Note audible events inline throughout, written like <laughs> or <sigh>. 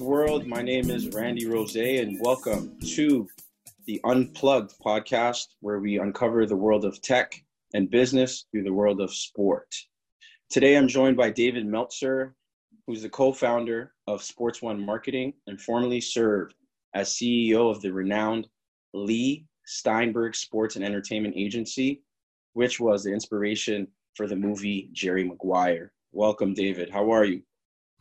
world? My name is Randy Rose, and welcome to the Unplugged podcast, where we uncover the world of tech and business through the world of sport. Today, I'm joined by David Meltzer, who's the co founder of Sports One Marketing and formerly served as CEO of the renowned Leigh Steinberg Sports and Entertainment Agency, which was the inspiration for the movie Jerry Maguire. Welcome, David. How are you?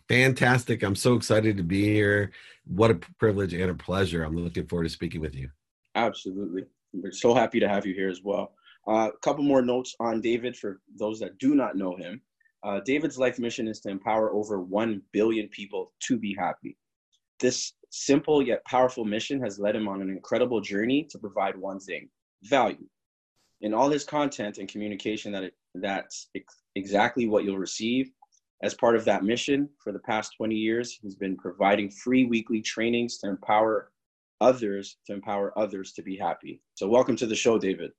Fantastic. I'm so excited to be here. What a privilege and a pleasure. I'm looking forward to speaking with you. Absolutely. We're so happy to have you here as well. Uh, a couple more notes on David for those that do not know him. Uh, David's life mission is to empower over 1 billion people to be happy. This simple yet powerful mission has led him on an incredible journey to provide one thing value. In all his content and communication, that it, that's ex- exactly what you'll receive. As part of that mission, for the past 20 years, he's been providing free weekly trainings to empower others to empower others to be happy. So, welcome to the show, David.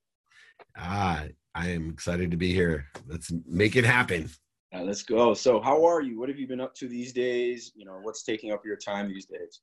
Ah, I am excited to be here. Let's make it happen. Let's go. So, how are you? What have you been up to these days? You know, what's taking up your time these days?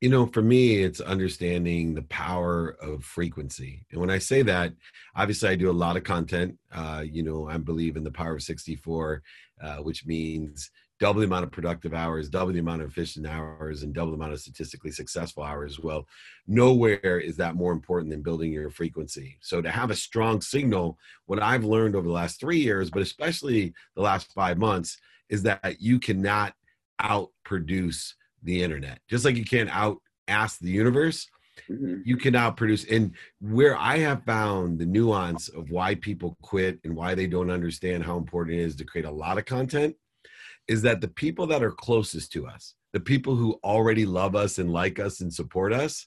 You know, for me, it's understanding the power of frequency. And when I say that, obviously, I do a lot of content. Uh, you know, I believe in the power of 64, uh, which means double the amount of productive hours, double the amount of efficient hours, and double the amount of statistically successful hours. Well, nowhere is that more important than building your frequency. So to have a strong signal, what I've learned over the last three years, but especially the last five months, is that you cannot outproduce the internet. Just like you can't out ask the universe, mm-hmm. you can produce. And where I have found the nuance of why people quit and why they don't understand how important it is to create a lot of content is that the people that are closest to us, the people who already love us and like us and support us,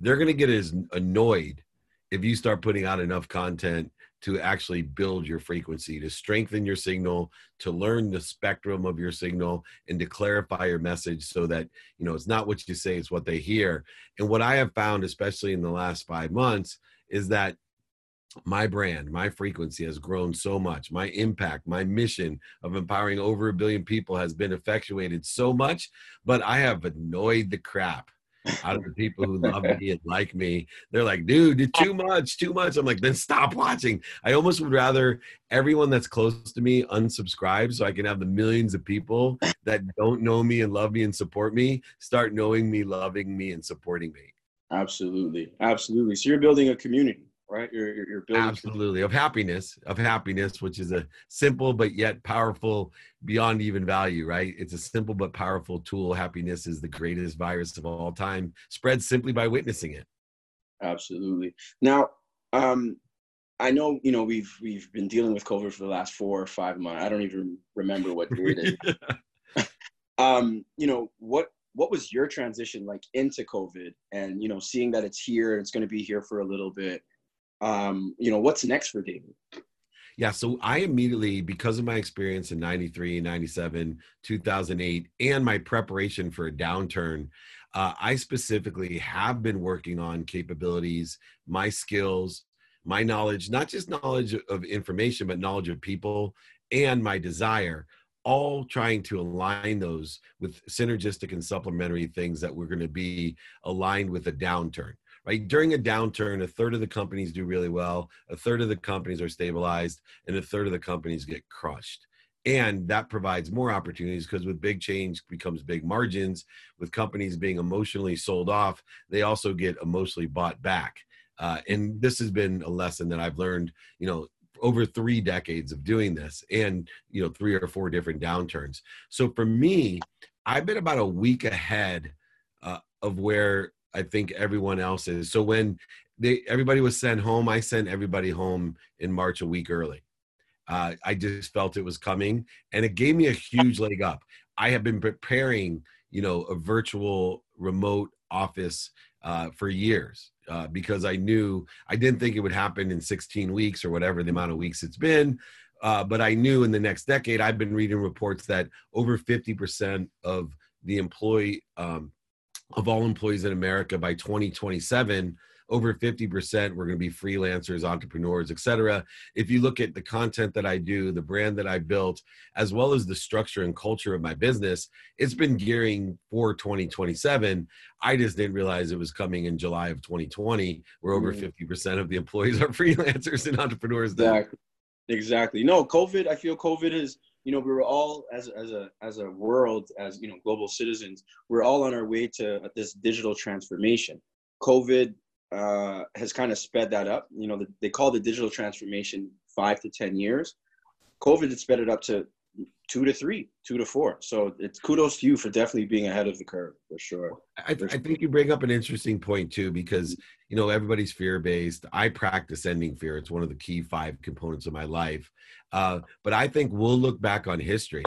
they're going to get as annoyed if you start putting out enough content to actually build your frequency, to strengthen your signal, to learn the spectrum of your signal, and to clarify your message so that, you know, it's not what you say, it's what they hear. And what I have found, especially in the last five months, is that my brand, my frequency has grown so much. My impact, my mission of empowering over a billion people has been effectuated so much, but I have annoyed the crap out of the people who love <laughs> me and like me. They're like, dude, too much, too much. I'm like, then stop watching. I almost would rather everyone that's close to me unsubscribe so I can have the millions of people that don't know me and love me and support me start knowing me, loving me, and supporting me. Absolutely. Absolutely. So you're building a community right? You're, you're, you're building absolutely of happiness, of happiness, which is a simple but yet powerful, beyond even value, right? It's a simple but powerful tool. Happiness is the greatest virus of all time, spread simply by witnessing it. Absolutely. Now, um, I know you know we've we've been dealing with COVID for the last four or five months. I don't even remember what date it is. <laughs> <laughs> um, you know what what was your transition like into COVID and you know seeing that it's here, and it's going to be here for a little bit um, you know, what's next for David? Yeah, so I immediately, because of my experience in 93, 97, 2008, and my preparation for a downturn, uh, I specifically have been working on capabilities, my skills, my knowledge, not just knowledge of information, but knowledge of people and my desire, all trying to align those with synergistic and supplementary things that we're going to be aligned with a downturn right? During a downturn, a third of the companies do really well, a third of the companies are stabilized, and a third of the companies get crushed. And that provides more opportunities because with big change becomes big margins. With companies being emotionally sold off, they also get emotionally bought back. Uh, and this has been a lesson that I've learned, you know, over three decades of doing this and you know three or four different downturns so for me i've been about a week ahead uh, of where I think everyone else is. So when they everybody was sent home, I sent everybody home in March a week early. Uh, I just felt it was coming, and it gave me a huge leg up. I have been preparing, you know, a virtual remote office uh, for years uh, because I knew I didn't think it would happen in 16 weeks or whatever the amount of weeks it's been. Uh, but I knew in the next decade, I've been reading reports that over 50% of the employee um, of all employees in America by 2027 over 50% we're going to be freelancers, entrepreneurs, etc. If you look at the content that I do, the brand that I built, as well as the structure and culture of my business, it's been gearing for 2027. I just didn't realize it was coming in July of 2020, where over mm. 50% of the employees are <laughs> freelancers and entrepreneurs. Exactly. Exactly. No, COVID, I feel COVID is you know we were all as as a as a world as you know global citizens we're all on our way to this digital transformation covid uh, has kind of sped that up you know the, they call the digital transformation five to ten years covid has sped it up to two to three, two to four. So it's kudos to you for definitely being ahead of the curve for sure. I, I think you bring up an interesting point too, because you know everybody's fear based. I practice ending fear. It's one of the key five components of my life. Uh, but I think we'll look back on history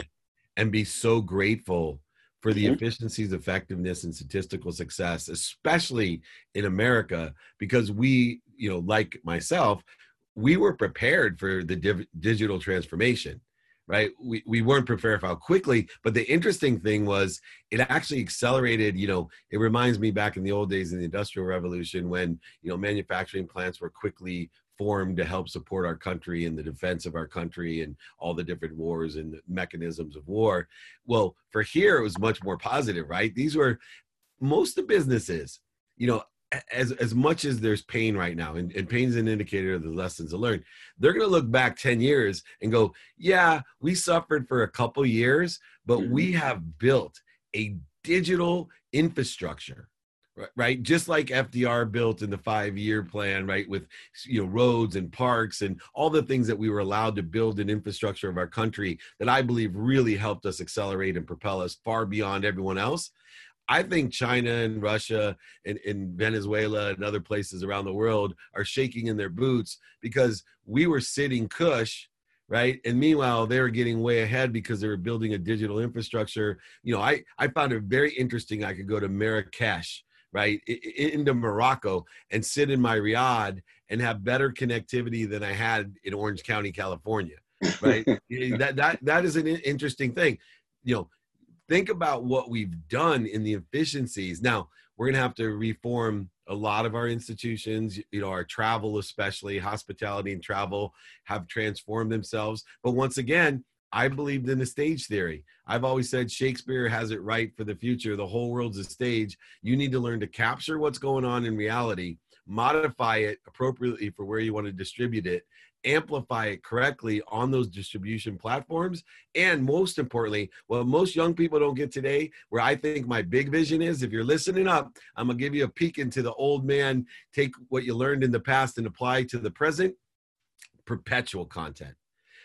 and be so grateful for the mm-hmm. efficiencies, effectiveness, and statistical success, especially in America, because we, you know, like myself, we were prepared for the div- digital transformation right? We, we weren't prepared for how quickly, but the interesting thing was it actually accelerated, you know, it reminds me back in the old days in the industrial revolution when, you know, manufacturing plants were quickly formed to help support our country and the defense of our country and all the different wars and mechanisms of war. Well, for here, it was much more positive, right? These were most of the businesses, you know, as as much as there's pain right now, and, and pain is an indicator of the lessons to learn, they're going to look back 10 years and go, yeah, we suffered for a couple years, but mm-hmm. we have built a digital infrastructure right just like fdr built in the five year plan right with you know roads and parks and all the things that we were allowed to build in infrastructure of our country that i believe really helped us accelerate and propel us far beyond everyone else I think China and Russia and, and, Venezuela and other places around the world are shaking in their boots because we were sitting cush, right? And meanwhile, they were getting way ahead because they were building a digital infrastructure. You know, I, I found it very interesting. I could go to Marrakesh, right, into Morocco and sit in my riad and have better connectivity than I had in Orange County, California, right? <laughs> Eh, that, that, that is an interesting thing. You know, think about what we've done in the efficiencies. Now, we're going to have to reform a lot of our institutions, you know, our travel, especially hospitality and travel, have transformed themselves. But once again, I believed in the stage theory. I've always said Shakespeare has it right for the future. The whole world's a stage. You need to learn to capture what's going on in reality, modify it appropriately for where you want to distribute it, amplify it correctly on those distribution platforms. And most importantly, what most young people don't get today, where I think my big vision is if you're listening up, I'm going to give you a peek into the old man, take what you learned in the past and apply to the present perpetual content.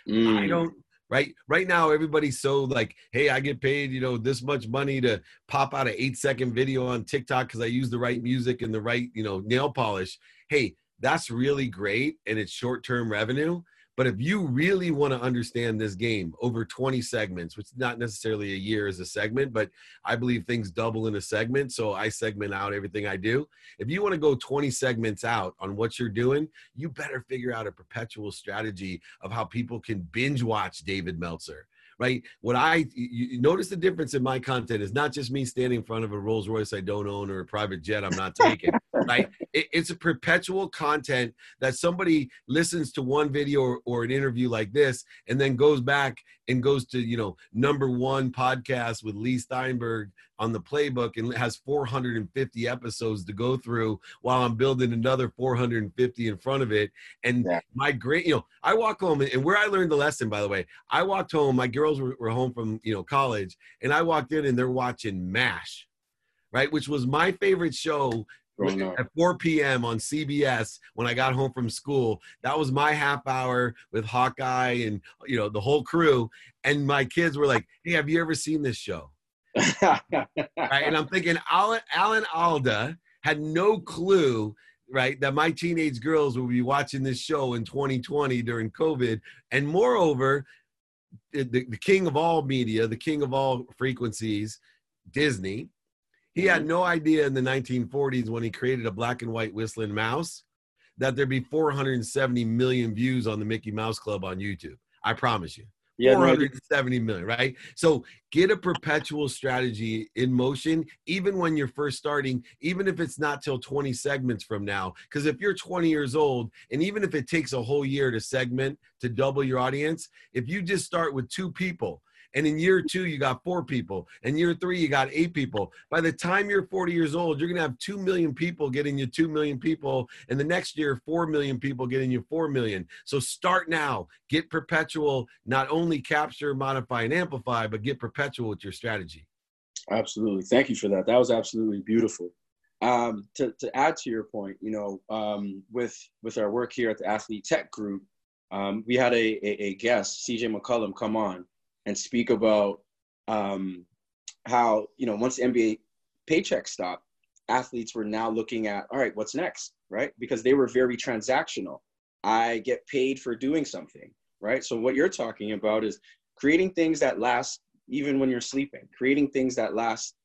Mm. I don't right right now everybody's so like hey i get paid you know this much money to pop out an eight second video on tiktok because i use the right music and the right you know nail polish hey that's really great and it's short term revenue. But if you really want to understand this game over 20 segments, which is not necessarily a year as a segment, but I believe things double in a segment. So I segment out everything I do. If you want to go 20 segments out on what you're doing, you better figure out a perpetual strategy of how people can binge watch David Meltzer right? What I you notice the difference in my content is not just me standing in front of a Rolls Royce I don't own or a private jet I'm not <laughs> taking, right? It, it's a perpetual content that somebody listens to one video or, or an interview like this and then goes back and goes to you know number one podcast with Leigh Steinberg on the playbook and has 450 episodes to go through while I'm building another 450 in front of it. And yeah. my great, you know, I walk home and where I learned the lesson, by the way, I walked home, my girls were, were home from, you know, college and I walked in and they're watching MASH, right? Which was my favorite show at 4 p.m. on CBS when I got home from school. That was my half hour with Hawkeye and you know the whole crew. And my kids were like, "Hey, have you ever seen this show?" <laughs> right? And I'm thinking Alan, Alan Alda had no clue, right, that my teenage girls will be watching this show in 2020 during COVID. And moreover, the, the king of all media, the king of all frequencies, Disney, he had mm-hmm. no idea in the 1940s when he created a black and white whistling mouse that there'd be 470 million views on the Mickey Mouse Club on YouTube. I promise you. Yeah, 470 million, right? So get a perpetual strategy in motion, even when you're first starting, even if it's not till 20 segments from now. Because if you're 20 years old, and even if it takes a whole year to segment to double your audience, if you just start with two people and in year two, you got four people. And year three, you got eight people. By the time you're 40 years old, you're going to have 2 million people getting you 2 million people. And the next year, 4 million people getting you 4 million. So start now. Get perpetual, not only capture, modify, and amplify, but get perpetual with your strategy. Absolutely. Thank you for that. That was absolutely beautiful. Um, to, to add to your point, you know, um, with with our work here at the Athlete Tech Group, um, we had a, a, a guest, CJ McCollum, come on, and speak about um, how you know once the NBA paycheck stopped, athletes were now looking at all right, what's next, right? Because they were very transactional. I get paid for doing something, right? So what you're talking about is creating things that last even when you're sleeping, creating things that last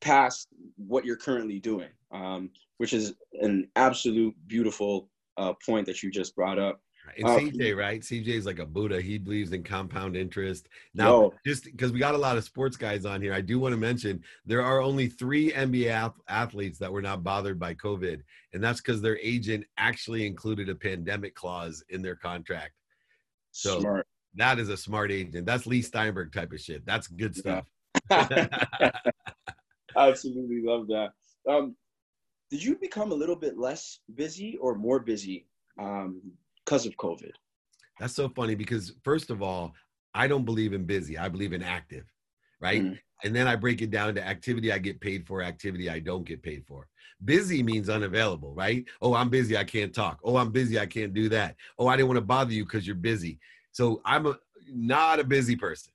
past what you're currently doing, um, which is an absolute beautiful uh, point that you just brought up. And uh, CJ, right? CJ is like a Buddha. He believes in compound interest. Now, yo. just because we got a lot of sports guys on here, I do want to mention there are only three NBA athletes that were not bothered by COVID, and that's because their agent actually included a pandemic clause in their contract. So smart. that is a smart agent. That's Leigh Steinberg type of shit. That's good stuff. <laughs> Absolutely love that. Um, did you become a little bit less busy or more busy um, because of COVID? That's so funny because first of all, I don't believe in busy. I believe in active, right? Mm. And then I break it down to activity I get paid for, activity I don't get paid for. Busy means unavailable, right? Oh, I'm busy, I can't talk. Oh, I'm busy, I can't do that. Oh, I didn't want to bother you because you're busy. So I'm a, not a busy person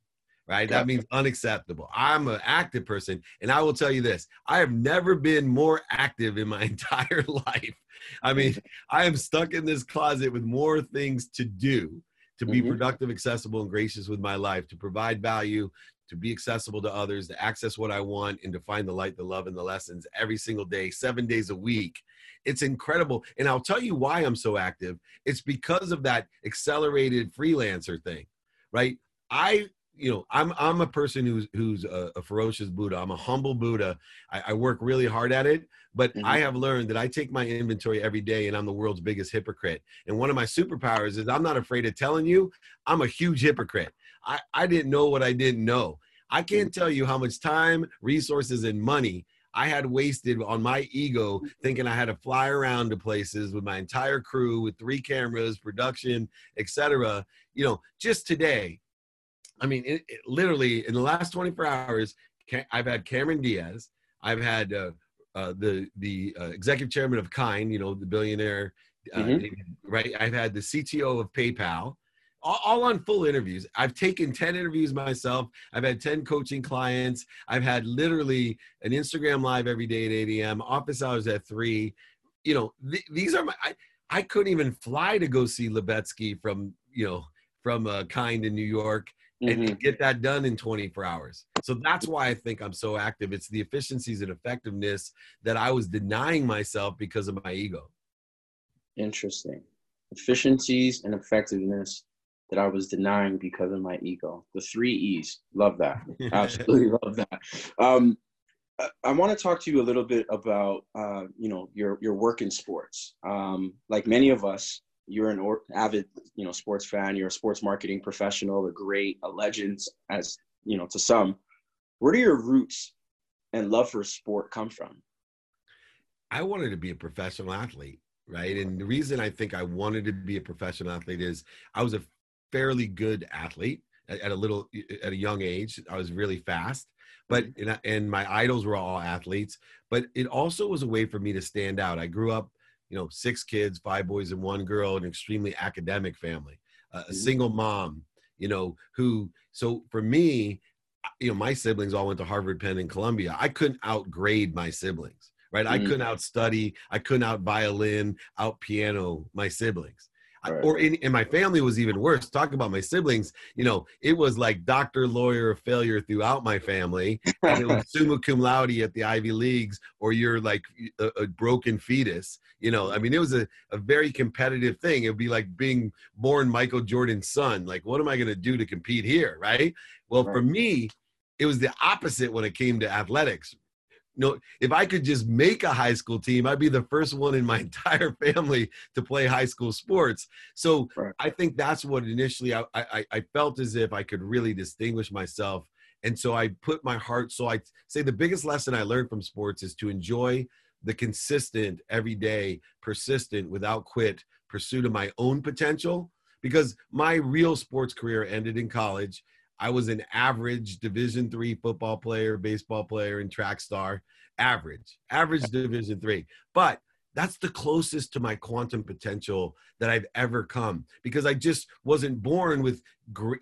right? That means unacceptable. I'm an active person, and I will tell you this: I have never been more active in my <laughs> entire life. <laughs> I mean, I am stuck in this closet with more things to do to be mm-hmm. productive, accessible, and gracious with my life, to provide value, to be accessible to others, to access what I want, and to find the light, the love, and the lessons every single day, seven days a week. It's incredible. And I'll tell you why I'm so active. It's because of that accelerated freelancer thing, right? I you know i'm i'm a person who's who's a, a ferocious buddha. I'm a humble buddha. I, I work really hard at it but mm-hmm. i have learned that i take my inventory every day and i'm the world's biggest hypocrite. And one of my superpowers is i'm not afraid of telling you i'm a huge hypocrite. I i didn't know what i didn't know. I can't tell you how much time resources and money I had wasted on my ego thinking I had to fly around to places with my entire crew with three cameras, production, etc. You know, just today, I mean, it, it, literally in the last 24 hours, I've had Cameron Diaz, I've had uh, uh, the the uh, executive chairman of Kind, you know, the billionaire, uh, mm-hmm. right? I've had the CTO of PayPal, all, all, on full interviews. I've taken 10 interviews myself. I've had 10 coaching clients. I've had literally an Instagram live every day at 8 a.m. Office hours at three. You know, th- these are my. I, I couldn't even fly to go see Lubetzky from you know from uh, Kind in New York mm-hmm. and get that done in 24 hours. So that's why I think I'm so active. It's the efficiencies and effectiveness that I was denying myself because of my ego. Interesting. Efficiencies and effectiveness that I was denying because of my ego. The three E's. Love that. <laughs> Absolutely love that. Um, I want to talk to you a little bit about, uh, you know, your your work in sports. Um, like many of us, you're an or- avid you know sports fan you're a sports marketing professional a great a legend as you know to some. Where do your roots and love for sport come from? I wanted to be a professional athlete right? And the reason i think i wanted to be a professional athlete is i was a fairly good athlete at, a little at a young age. I was really fast but mm-hmm. and my idols were all athletes but it also was a way for me to stand out. I grew up you know, six kids, five boys and one girl, an extremely academic family, uh, a mm-hmm. single mom, you know, who, so for me, you know, my siblings all went to Harvard, Penn, and Columbia. I couldn't outgrade my siblings, right? Mm-hmm. I couldn't outstudy, I couldn't out violin, out piano my siblings. Right. or in, in my family was even worse. Talking about my siblings, you know, it was like doctor, lawyer, failure throughout my family. And it was <laughs> summa cum laude at the Ivy Leagues, or you're like a, a broken fetus. You know, I mean, it was a, a very competitive thing. It'd be like being born Michael Jordan's son. Like, what am I going to do to compete here? Right. Well, right. for me, it was the opposite when it came to athletics know, if I could just make a high school team, I'd be the first one in my <laughs> entire family to play high school sports. So right. I think that's what initially I, I, I felt as if I could really distinguish myself. And so I put my heart. So I say the biggest lesson I learned from sports is to enjoy the consistent, everyday, persistent, without quit pursuit of my own potential. Because my real sports career ended in college I was an average Division three football player, baseball player, and track star. Average, average Division three. But that's the closest to my quantum potential that I've ever come because I just wasn't born with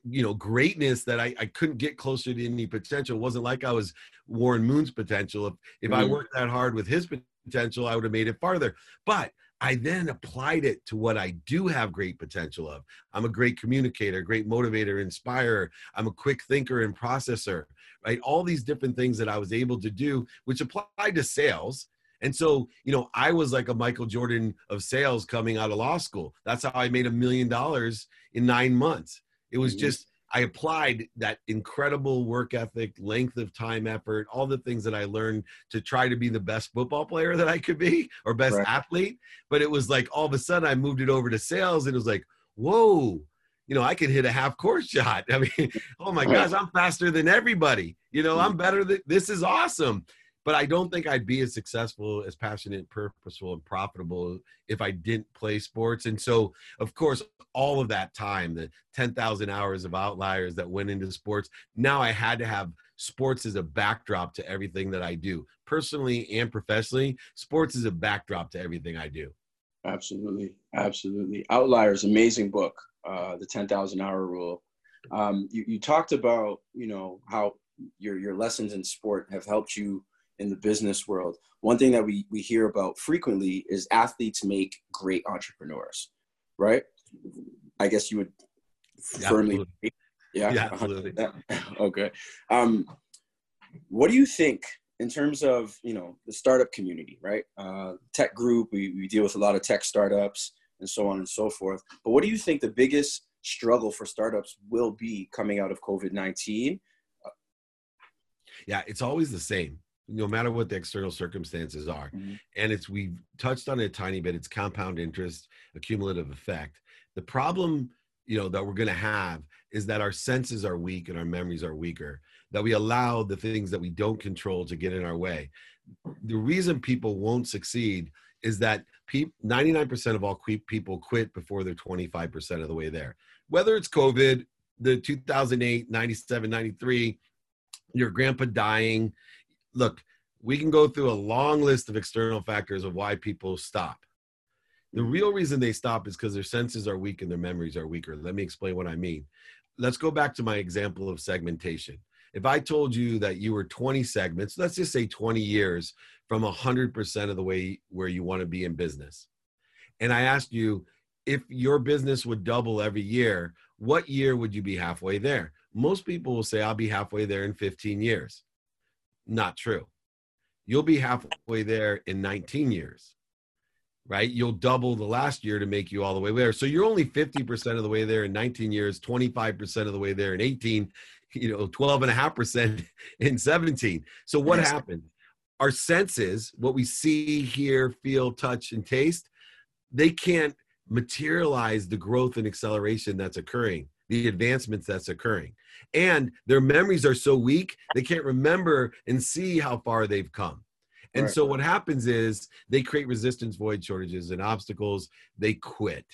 you know greatness that I, I couldn't get closer to any potential. It wasn't like I was Warren Moon's potential. If if mm-hmm. I worked that hard with his potential, I would have made it farther. But I then applied it to what I do have great potential of. I'm a great communicator, great motivator, inspirer. I'm a quick thinker and processor, right? All these different things that I was able to do, which applied to sales. And so, you know, I was like a Michael Jordan of sales coming out of law school. That's how I made a million dollars in nine months. It was mm-hmm. just I applied that incredible work ethic, length of time effort, all the things that I learned to try to be the best football player that I could be <laughs> or best right. athlete. But it was like all of a sudden I moved it over to sales and it was like, whoa, you know, I can hit a half court <laughs> shot. I mean, oh my gosh, I'm faster than everybody. You know, I'm mm-hmm. better than this is awesome but I don't think I'd be as successful, as passionate, purposeful, and profitable if I didn't play sports. And so, of course, all of that time, the 10,000 hours of outliers that went into sports, now I had to have sports as a backdrop to everything that I do, personally and professionally. Sports is a backdrop to everything I do. Absolutely. Absolutely. Outliers, amazing book, uh, The 10,000 Hour Rule. Um, you, you talked about, you know, how your, your lessons in sport have helped you in the business world, one thing that we, we hear about frequently is athletes make great entrepreneurs, right? I guess you would firmly, yeah, yeah <laughs> absolutely. <laughs> okay. Um, what do you think in terms of you know the startup community, right? Uh, tech group, we, we deal with a lot of tech startups and so on and so forth. But what do you think the biggest struggle for startups will be coming out of COVID nineteen? Yeah, it's always the same no matter what the external circumstances are. Mm-hmm. And it's we've touched on it a tiny bit. It's compound interest, accumulative effect. The problem, you know, that we're going to have is that our senses are weak and our memories are weaker. That we allow the things that we don't control to get in our way. The reason people won't succeed is that pe- 99% of all people quit before they're 25% of the way there. Whether it's COVID, the 2008, 97, 93, your grandpa dying, look, we can go through a long list of external factors of why people stop. The real reason they stop is because their senses are weak and their memories are weaker. Let me explain what I mean. Let's go back to my example of segmentation. If I told you that you were 20 segments, let's just say 20 years from 100% of the way where you want to be in business, and I asked you if your business would double every year, what year would you be halfway there? Most people will say, I'll be halfway there in 15 years. Not true. You'll be halfway there in 19 years, right? You'll double the last year to make you all the way there. So you're only 50% of the way there in 19 years, 25% of the way there in 18, you know, 12 and a half percent <laughs> in 17. So what happened? Our senses, what we see, hear, feel, touch, and taste, they can't materialize the growth and acceleration that's occurring the advancements that's occurring. And their memories are so weak, they can't remember and see how far they've come. And right. so what happens is they create resistance void shortages and obstacles. They quit.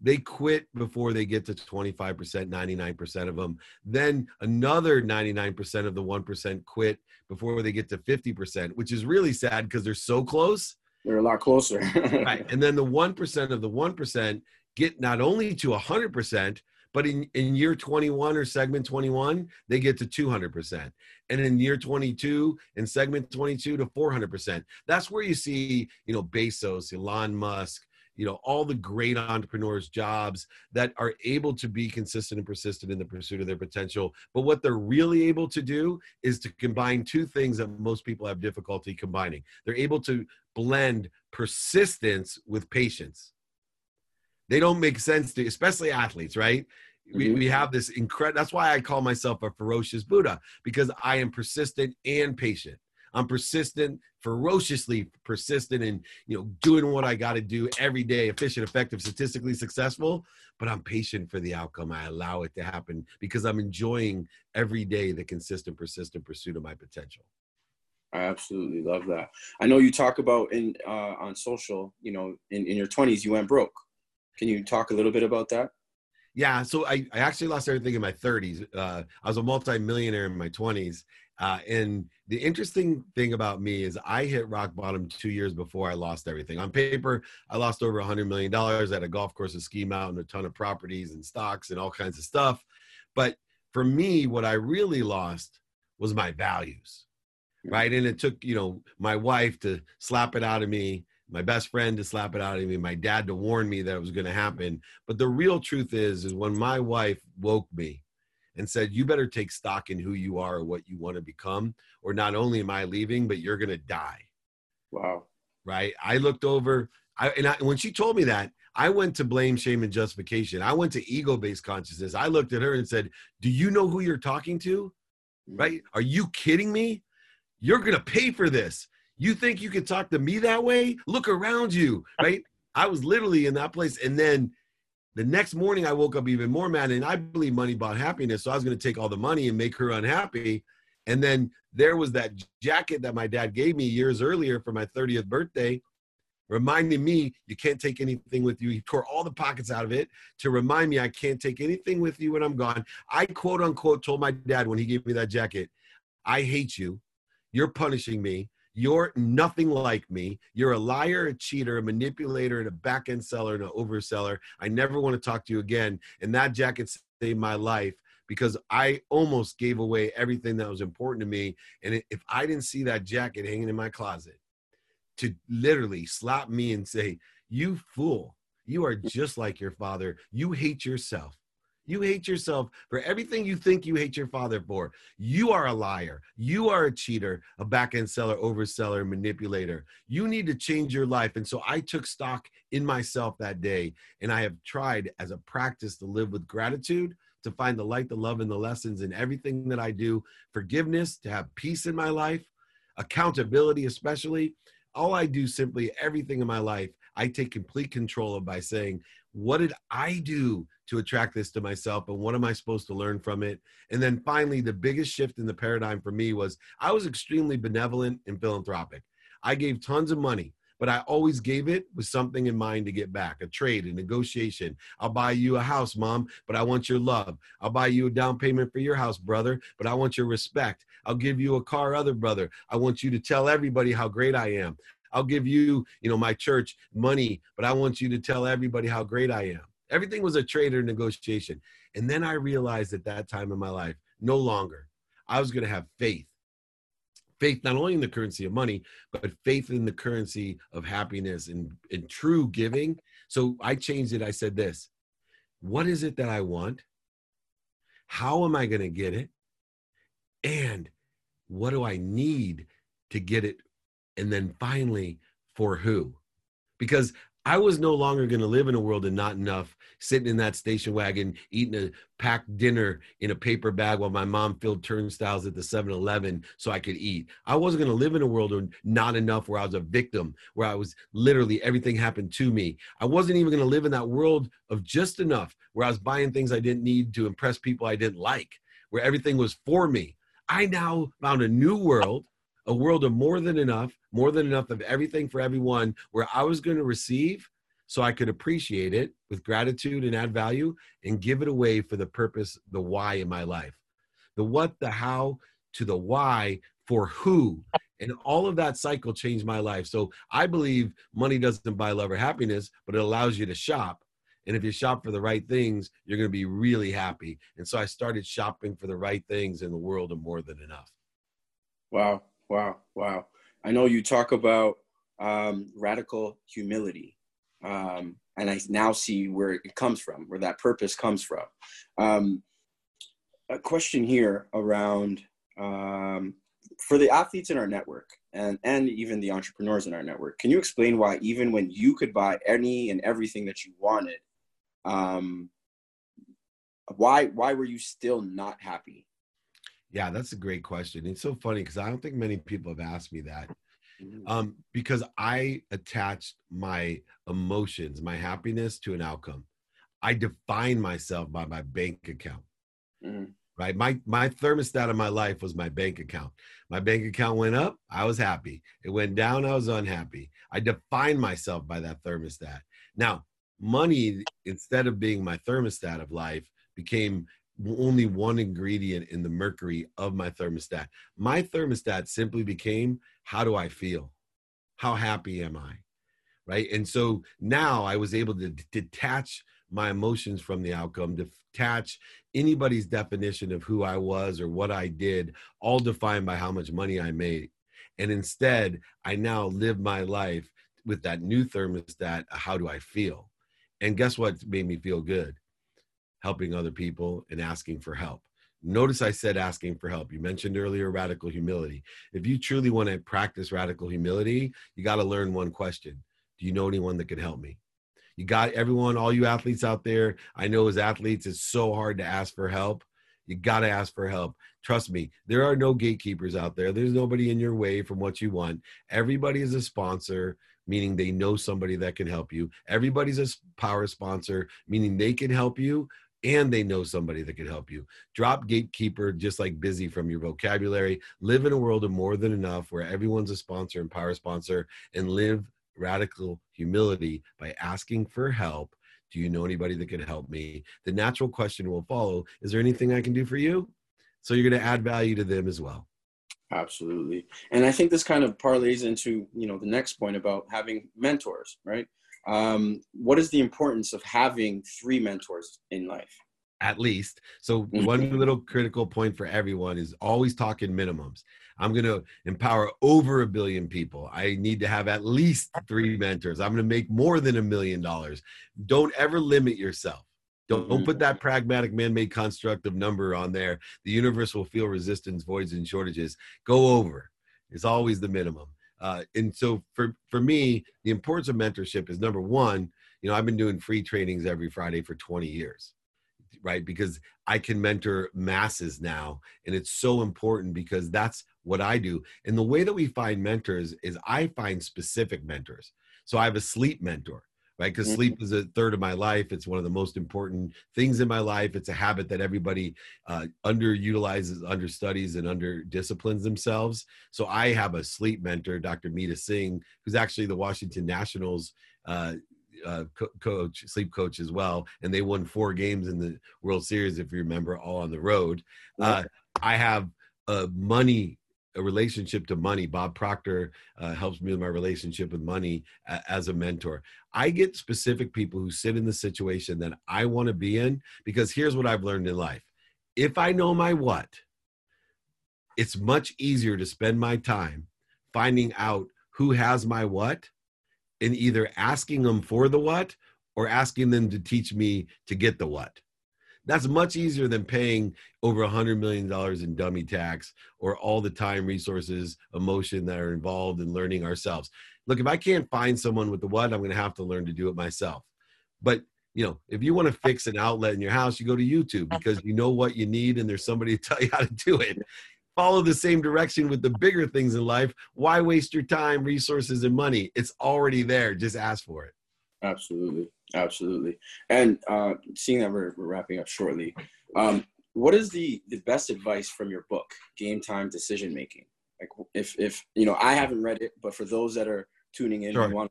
They quit before they get to 25%, 99% of them. Then another 99% of the 1% quit before they get to 50%, which is really sad because they're so close. They're a lot closer. <laughs> right. And then the 1% of the 1% get not only to 100%, but in, in year 21 or segment 21, they get to 200%. And in year 22 and segment 22 to 400%. That's where you see, you know, Bezos, Elon Musk, you know all the great entrepreneurs jobs that are able to be consistent and persistent in the pursuit of their potential but what they're really able to do is to combine two things that most people have difficulty combining they're able to blend persistence with patience they don't make sense to especially athletes right we, mm-hmm. we have this incredible that's why i call myself a ferocious buddha because i am persistent and patient I'm persistent, ferociously persistent, and you know, doing what I got to do every day, efficient, effective, statistically successful. But I'm patient for the outcome. I allow it to happen because I'm enjoying every day the consistent, persistent pursuit of my potential. I absolutely love that. I know you talk about in uh, on social. You know, in, in your 20s, you went broke. Can you talk a little bit about that? Yeah, so I, I actually lost everything in my 30s. Uh, I was a multimillionaire in my 20s, uh, and the interesting thing about me is I hit rock bottom two years before I lost everything. On paper, I lost over $100 million at a golf course, a ski mountain, a ton of properties and stocks and all kinds of stuff. But for me, what I really lost was my values, right? And it took, you know, my wife to slap it out of me, my best friend to slap it out of me, my dad to warn me that it was going to happen. But the real truth is, is when my wife woke me, and said, You better take stock in who you are or what you want to become, or not only am I leaving, but you're going to die. Wow. Right. I looked over, I, and I, when she told me that, I went to blame, shame, and justification. I went to ego based consciousness. I looked at her and said, Do you know who you're talking to? Mm. Right? Are you kidding me? You're going to pay for this. You think you can talk to me that way? Look around you. <laughs> Right? I was literally in that place. And then the next morning, I woke up even more mad, and I believe money bought happiness. So I was going to take all the money and make her unhappy. And then there was that jacket that my dad gave me years earlier for my 30th birthday, reminding me you can't take anything with you. He tore all the pockets out of it to remind me I can't take anything with you when I'm gone. I quote unquote told my dad when he gave me that jacket, I hate you. You're punishing me. You're nothing like me. You're a liar, a cheater, a manipulator, and a back end seller and an overseller. I never want to talk to you again. And that jacket saved my life because I almost gave away everything that was important to me. And if I didn't see that jacket hanging in my closet, to literally slap me and say, You fool, you are just like your father. You hate yourself. You hate yourself for everything you think you hate your father for. You are a liar. You are a cheater, a back end seller, overseller, manipulator. You need to change your life. And so I took stock in myself that day. And I have tried as a practice to live with gratitude, to find the light, the love, and the lessons in everything that I do, forgiveness, to have peace in my life, accountability, especially. All I do simply, everything in my life, I take complete control of by saying, What did I do to attract this to myself and what am i supposed to learn from it and then finally the biggest shift in the paradigm for me was i was extremely benevolent and philanthropic i gave tons of money but I always gave it with something in mind to get back a trade, a negotiation. I'll buy you a house, mom, but I want your love. I'll buy you a down payment for your house, brother, but I want your respect. I'll give you a car, other brother. I want you to tell everybody how great I am. I'll give you, you know, my church money, but I want you to tell everybody how great I am. Everything was a trade or negotiation. And then I realized at that time in my life, no longer, I was going to have faith. Faith not only in the currency of money, but faith in the currency of happiness and, and true giving. So I changed it. I said this What is it that I want? How am I going to get it? And what do I need to get it? And then finally, for who? Because I was no longer going to live in a world of not enough, sitting in that station wagon, eating a packed dinner in a paper bag while my mom filled turnstiles at the 7 Eleven so I could eat. I wasn't going to live in a world of not enough where I was a victim, where I was literally everything happened to me. I wasn't even going to live in that world of just enough where I was buying things I didn't need to impress people I didn't like, where everything was for me. I now found a new world a world of more than enough, more than enough of everything for everyone, where I was going to receive so I could appreciate it with gratitude and add value and give it away for the purpose, the why in my life. The what, the how to the why for who. And all of that cycle changed my life. So I believe money doesn't buy love or happiness, but it allows you to shop. And if you shop for the right things, you're going to be really happy. And so I started shopping for the right things in the world of more than enough. Wow. Wow, wow. I know you talk about um, radical humility. um, and I now see where it comes from, where that purpose comes from. Um, a question here around um, for the athletes in our network and and even the entrepreneurs in our network. Can you explain why even when you could buy any and everything that you wanted, um, why why were you still not happy? Yeah, that's a great question. It's so funny because I don't think many people have asked me that. Mm-hmm. Um, because I attached my emotions, my happiness to an outcome. I define myself by my bank account. Mhm. Right. My my thermostat of my life was my bank account. My bank account went up, I was happy. It went down, I was unhappy. I defined myself by that thermostat. Now, money, instead of being my thermostat of life, became only one ingredient in the mercury of my thermostat. My thermostat simply became how do I feel? How happy am I? Right. And so now I was able to d- detach my emotions from the outcome, detach anybody's definition of who I was or what I did, all defined by how much money I made. And instead, I now live my life with that new thermostat. How do I feel? And guess what made me feel good? Helping other people and asking for help. Notice I said asking for help. You mentioned earlier radical humility. If you truly want to practice radical humility, you got to learn one question Do you know anyone that can help me? You got everyone, all you athletes out there. I know as athletes, it's so hard to ask for help. You got to ask for help. Trust me, there are no gatekeepers out there. There's nobody in your way from what you want. Everybody is a sponsor, meaning they know somebody that can help you. Everybody's a power sponsor, meaning they can help you and they know somebody that can help you. Drop gatekeeper just like busy from your vocabulary. Live in a world of more than enough where everyone's a sponsor and power sponsor and live radical humility by asking for help. Do you know anybody that can help me? The natural question will follow Is there anything I can do for you? So you're going to add value to them as well. Absolutely. And I think this kind of parlays into, you know, the next point about having mentors, right? Um, what is the importance of having three mentors in life? At least. So, one little critical point for everyone is always talking minimums. I'm going to empower over a billion people. I need to have at least three mentors. I'm going to make more than a million dollars. Don't ever limit yourself. Don't, don't put that pragmatic man-made construct of number on there. The universe will feel resistance, voids, and shortages. Go over. It's always the minimum. Uh, and so for for me, the importance of mentorship is number one. You know, I've been doing free trainings every Friday for 20 years, right? Because I can mentor masses now, and it's so important because that's what I do. And the way that we find mentors is I find specific mentors. So I have a sleep mentor right? Because Mhm. sleep is a third of my life. It's one of the most important things in my life. It's a habit that everybody uh, underutilizes, understudies, and under disciplines themselves. So I have a sleep mentor, Dr. Meeta Singh, who's actually the Washington Nationals. Uh, uh, co- coach, sleep coach as well, and they won four games in the World Series, if you remember, all on the road. Uh, I have a money, a relationship to money. Bob Proctor uh, helps me with my relationship with money as a mentor. I get specific people who sit in the situation that I want to be in because here's what I've learned in life. If I know my what, it's much easier to spend my time finding out who has my what and either asking them for the what or asking them to teach me to get the what. That's much easier than paying over a hundred million dollars in dummy tax or all the time, resources, emotion that are involved in learning ourselves. Look, if I can't find someone with the what, I'm going to have to learn to do it myself. But you know, if you want to fix an outlet in your house, you go to YouTube because you know what you need and there's somebody <laughs> to tell you how to do it. Follow the same direction with the bigger things in life. Why waste your time, resources, and money? It's already there. Just ask for it. Absolutely, absolutely. And uh, seeing that we're, we're wrapping up shortly, um, what is the the best advice from your book, Game Time Decision Making? Like, if if you know, I haven't read it, but for those that are tuning in, Sure. want,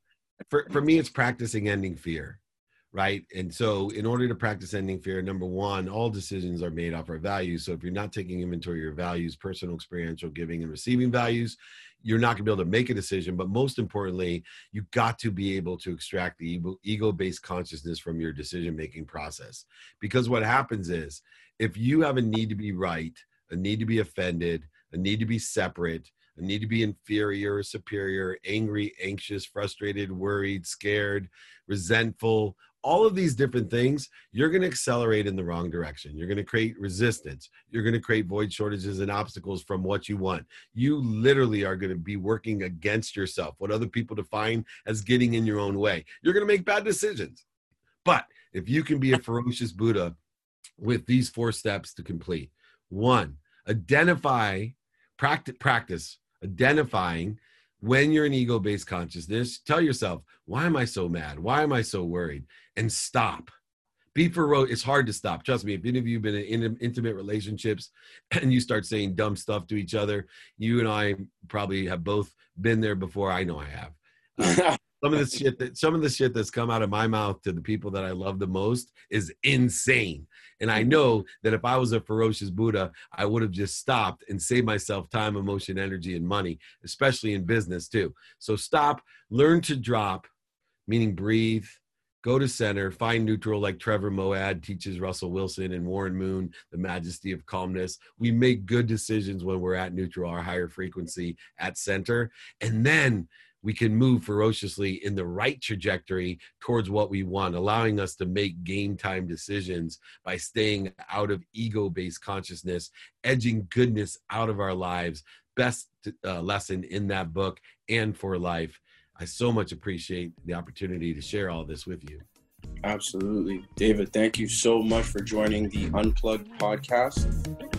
for for me it's practicing ending fear right and so in order to practice ending fear number one all decisions are made off our values so if you're not taking inventory of your values personal experiential giving and receiving values you're not going to be able to make a decision but most importantly you got to be able to extract the ego based consciousness from your decision making process. Because what happens is if you have a need to be right a need to be offended a need to be separate need to be inferior or superior, angry, anxious, frustrated, worried, scared, resentful, all of these different things, you're going to accelerate in the wrong direction. You're going to create resistance. You're going to create void shortages and obstacles from what you want. You literally are going to be working against yourself, what other people define as getting in your own way. You're going to make bad decisions. But if you can be a ferocious Buddha with these four steps to complete one, identify, practice, practice identifying when you're in ego based consciousness, tell yourself, why am I so mad? Why am I so worried? And stop. Be ferocious. It's hard to stop. Trust me. If any of you have been in intimate relationships <clears throat> and you start saying dumb stuff to each other, you and I probably have both been there before. I know I have. <laughs> some of the shit that some of the shit that's come out of my mouth to the people that I love the most is insane. And I know that if I was a ferocious Buddha, I would have just stopped and saved myself time, emotion, energy, and money, especially in business too. So stop, learn to drop, meaning breathe, go to center, find neutral like Trevor Moawad teaches Russell Wilson and Warren Moon, the majesty of calmness. We make good decisions when we're at neutral, our higher frequency at center. And then we can move ferociously in the right trajectory towards what we want, allowing us to make game time decisions by staying out of ego based consciousness, edging goodness out of our lives. Best uh, lesson in that book and for life. I so much appreciate the opportunity to share all this with you. Absolutely. David, thank you so much for joining the Unplugged podcast.